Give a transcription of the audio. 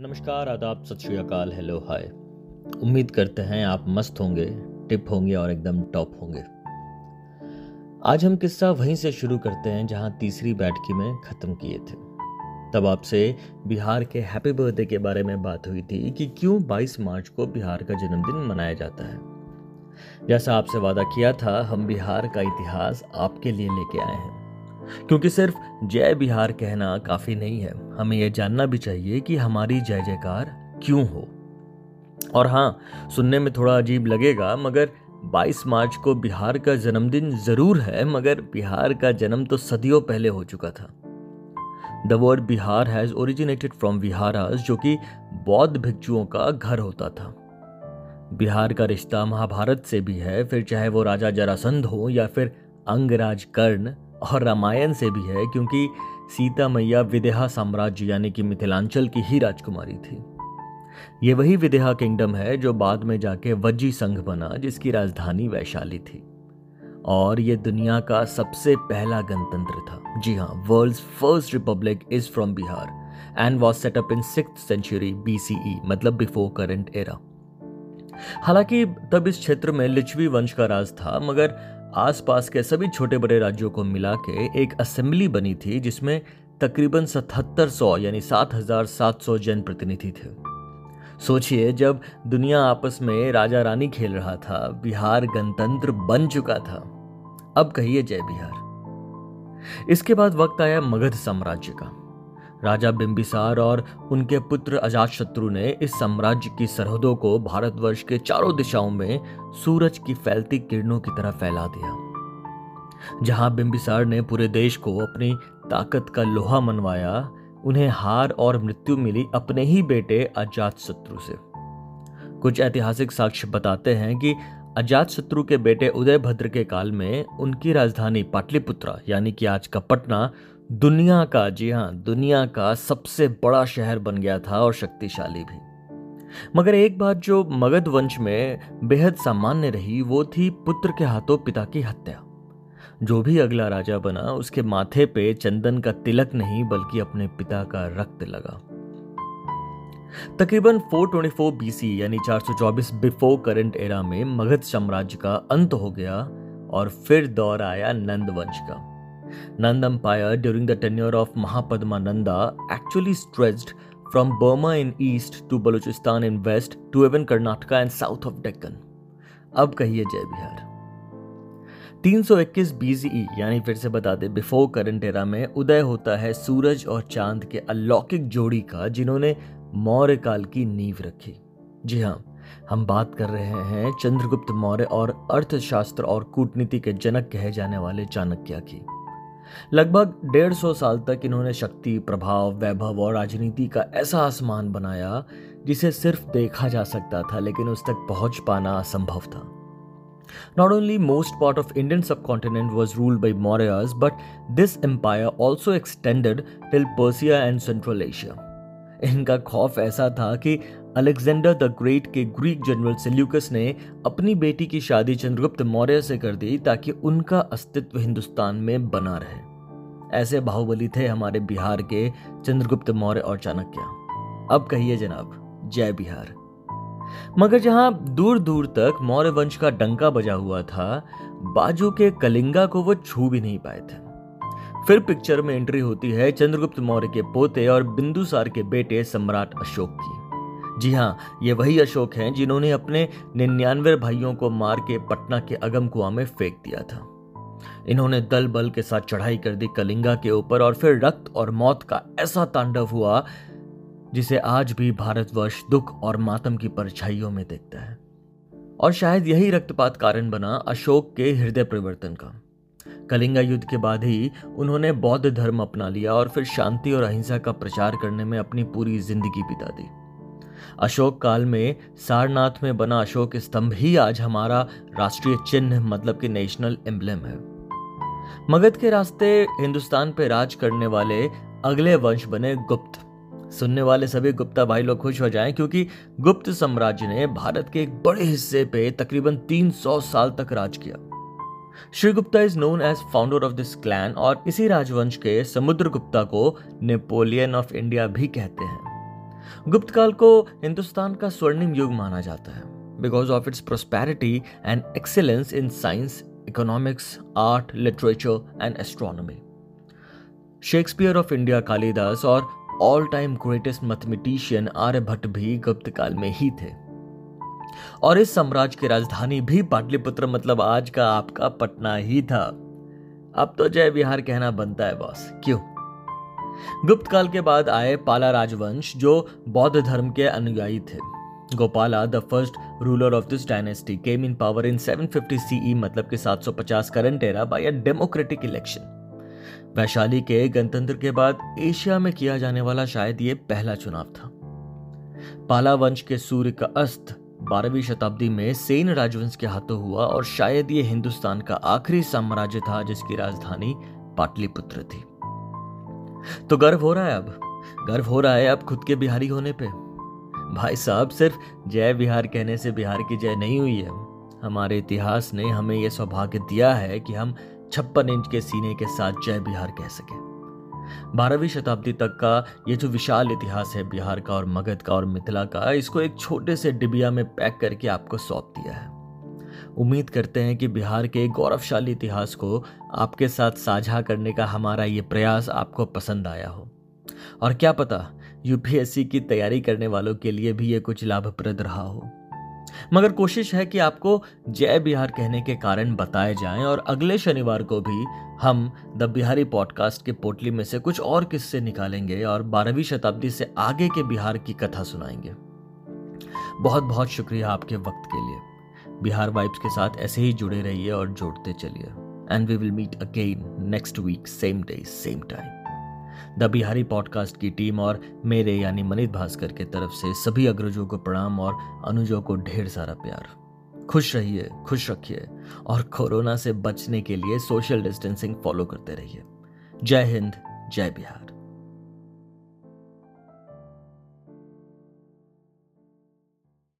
नमस्कार, आदाब, सत श्रीकाल हेलो, हाय। उम्मीद करते हैं आप मस्त होंगे, टिप होंगे और एकदम टॉप होंगे। आज हम किस्सा वहीं से शुरू करते हैं जहाँ तीसरी बैठकी में ख़त्म किए थे। तब आपसे बिहार के हैप्पी बर्थडे के बारे में बात हुई थी कि क्यों 22 मार्च को बिहार का जन्मदिन मनाया जाता है। जैसा आपसे वादा किया था, हम बिहार का इतिहास आपके लिए लेके आए हैं। क्योंकि सिर्फ़ जय बिहार कहना काफ़ी नहीं है। हमें यह जानना भी चाहिए कि हमारी जय जयकार क्यों हो। और हाँ सुनने में थोड़ा अजीब लगेगा, मगर 22 मार्च को बिहार का जन्मदिन ज़रूर है, मगर बिहार का जन्म तो सदियों पहले हो चुका था। The word Bihar has originated from viharas जो कि बौद्ध भिक्षुओं का घर होता था। बिहार का रिश्ता महाभारत से भी है, फिर चाहे वो राजा जरासंध हो या फिर अंगराज कर्ण और रामायण से भी है, क्योंकि सीता मैया विदेहा साम्राज्य यानी कि मिथिलांचल की ही राजकुमारी थी। ये वही विदेहा किंगडम है जो बाद में जाके वज्जी संघ बना, जिसकी राजधानी वैशाली थी। और ये दुनिया का सबसे पहला गणतंत्र था। जी हाँ world first republic is from Bihar and was set up in six century BCE मतलब बिफोर करंट एरा। हालाँकि तब इस क्षेत्र में लिच्छवी वंश का राज था, मगर आसपास के सभी छोटे बड़े राज्यों को मिला के एक असेंबली बनी थी, जिसमें तकरीबन सतहत्तर सौ यानी सात हज़ार सात सौ जन प्रतिनिधि थे। सोचिए, जब दुनिया आपस में राजा रानी खेल रहा था, बिहार गणतंत्र बन चुका था। अब कहिए जय बिहार। इसके बाद वक्त आया मगध साम्राज्य का। राजा बिंबिसार और उनके पुत्र अजातशत्रु ने इस साम्राज्य की सरहदों को भारतवर्ष के चारों दिशाओं में सूरज की फैलती किरणों की तरह फैला दिया। जहाँ बिंबिसार ने पूरे देश को अपनी ताकत का लोहा मनवाया, उन्हें हार और मृत्यु मिली अपने ही बेटे अजात शत्रु से। कुछ ऐतिहासिक साक्ष्य बताते हैं कि अजात शत्रु के बेटे उदयभद्र के काल में उनकी राजधानी पाटलिपुत्रा, यानी कि आज का पटना दुनिया का, जी हाँ दुनिया का सबसे बड़ा शहर बन गया था और शक्तिशाली भी। मगर एक बात जो मगध वंश में बेहद सामान्य रही, वो थी पुत्र के हाथों पिता की हत्या। जो भी अगला राजा बना, उसके माथे पे चंदन का तिलक नहीं, बल्कि अपने पिता का रक्त लगा। तकरीबन 424 बीसी यानी 424 बिफोर करंट एरा में मगध साम्राज्य का अंत हो गया और फिर दौर आया नंद वंश का। Nand Empire during the tenure of Mahapadma Nanda actually stretched from Burma in east to Balochistan in west to even Karnataka and south of Deccan. अब कहिए जय बिहार 321 बीसीई यानी फिर से बता दे बिफोर करंट एरा में उदय होता है सूरज और चाँद के अलौकिक जोड़ी का जिन्होंने मौर्य काल की नींव रखी जी हाँ हम बात कर रहे हैं चंद्रगुप्त मौर्य और अर्थशास्त्र और कूटनीति के जनक कहे जाने वाले चाणक्य की लगभग डेढ़ सौ साल तक इन्होंने शक्ति, प्रभाव, वैभव और राजनीति का ऐसा आसमान बनाया, जिसे सिर्फ़ देखा जा सकता था, लेकिन उस तक पहुँच पाना असंभव था। Not only most part of Indian subcontinent was rule by Mauryas but this empire also extended till Persia and Central Asia इनका खौफ ऐसा था कि अलेक्जेंडर द ग्रेट के ग्रीक जनरल सेल्यूकस ने अपनी बेटी की शादी चंद्रगुप्त मौर्य से कर दी ताकि उनका अस्तित्व हिंदुस्तान में बना रहे। ऐसे बाहुबली थे हमारे बिहार के चंद्रगुप्त मौर्य और चाणक्य। अब कहिए जनाब, जय बिहार। मगर जहाँ दूर दूर तक मौर्य वंश का डंका बजा हुआ था, बाजू के कलिंगा को वो छू भी नहीं पाए थे। फिर पिक्चर में एंट्री होती है चंद्रगुप्त मौर्य के पोते और बिंदुसार के बेटे सम्राट अशोक की। जी हाँ ये वही अशोक हैं जिन्होंने अपने निन्यानवे भाइयों को मार के पटना के अगम कुआ में फेंक दिया था। इन्होंने दल बल के साथ चढ़ाई कर दी कलिंगा के ऊपर और फिर रक्त और मौत का ऐसा तांडव हुआ, जिसे आज भी भारतवर्ष दुख और मातम की परछाइयों में देखता है। और शायद यही रक्तपात कारण बना अशोक के हृदय परिवर्तन का। कलिंगा युद्ध के बाद ही उन्होंने बौद्ध धर्म अपना लिया और फिर शांति और अहिंसा का प्रचार करने में अपनी पूरी ज़िंदगी बिता दी। अशोक काल में सारनाथ में बना अशोक स्तंभ ही आज हमारा राष्ट्रीय चिन्ह मतलब कि नेशनल एम्बलम है। मगध के रास्ते हिंदुस्तान पे राज करने वाले अगले वंश बने गुप्त। सुनने वाले सभी गुप्ता भाई लोग खुश हो जाएँ क्योंकि गुप्त साम्राज्य ने भारत के एक बड़े हिस्से पे तकरीबन 300 साल तक राज किया। Srigupta is known as founder of this clan और इसी राजवंश के समुद्र गुप्ता को नेपोलियन ऑफ़ इंडिया भी कहते हैं। गुप्त काल को हिंदुस्तान का स्वर्णिम युग माना जाता है। Because of its prosperity and excellence in science economics art literature and astronomy Shakespeare of India Kalidas और all time greatest mathematician Aryabhatta भी गुप्त काल में ही थे। और इस साम्राज्य की राजधानी भी पाटलिपुत्र मतलब आज का आपका पटना ही था। अब तो जय विहार कहना बनता है, बॉस। क्यों? गुप्त काल के बाद आए पाला राजवंश, जो बौद्ध धर्म के अनुयायी थे। Gopala the first ruler of this dynasty came in power in 750 CE मतलब कि 750 current era by a democratic election Vaishali के गणतंत्र के बाद एशिया में किया जाने वाला शायद ये पहला चुनाव था। पाला वंश के सूर्य का अस्त बारहवीं शताब्दी में सेन राजवंश के हाथों हुआ और शायद ये हिंदुस्तान का आखिरी साम्राज्य था जिसकी राजधानी पाटलिपुत्र थी। तो गर्व हो रहा है अब? गर्व हो रहा है अब खुद के बिहारी होने पे? भाई साहब, सिर्फ़ जय बिहार कहने से बिहार की जय नहीं हुई है। हमारे इतिहास ने हमें यह सौभाग्य दिया है कि हम छप्पन इंच के सीने के साथ जय बिहार कह सके। बारहवीं शताब्दी तक का ये जो विशाल इतिहास है, बिहार का और मगध का और मिथिला का, इसको एक छोटे से डिबिया में पैक करके आपको सौंप दिया है। उम्मीद करते हैं कि बिहार के गौरवशाली इतिहास को आपके साथ साझा करने का हमारा ये प्रयास आपको पसंद आया हो। और क्या पता, यूपीएससी की तैयारी करने वालों के लिए भी ये कुछ लाभप्रद रहा हो। मगर कोशिश है कि आपको जय बिहार कहने के कारण बताए जाएँ और अगले शनिवार को भी हम द बिहारी पॉडकास्ट के पोटली में से कुछ और किस्से निकालेंगे और बारहवीं शताब्दी से आगे के बिहार की कथा सुनाएँगे। बहुत बहुत शुक्रिया आपके वक्त के लिए। बिहार वाइब्स के साथ ऐसे ही जुड़े रहिए और जोड़ते चलिए। And we will meet again next week same day same time the Bihari podcast की टीम और मेरे यानी मनित भास्कर के तरफ़ से सभी अग्रजों को प्रणाम और अनुजों को ढेर सारा प्यार। खुश रहिए, खुश रखिए और कोरोना से बचने के लिए सोशल डिस्टेंसिंग फॉलो करते रहिए। जय हिंद, जय बिहार।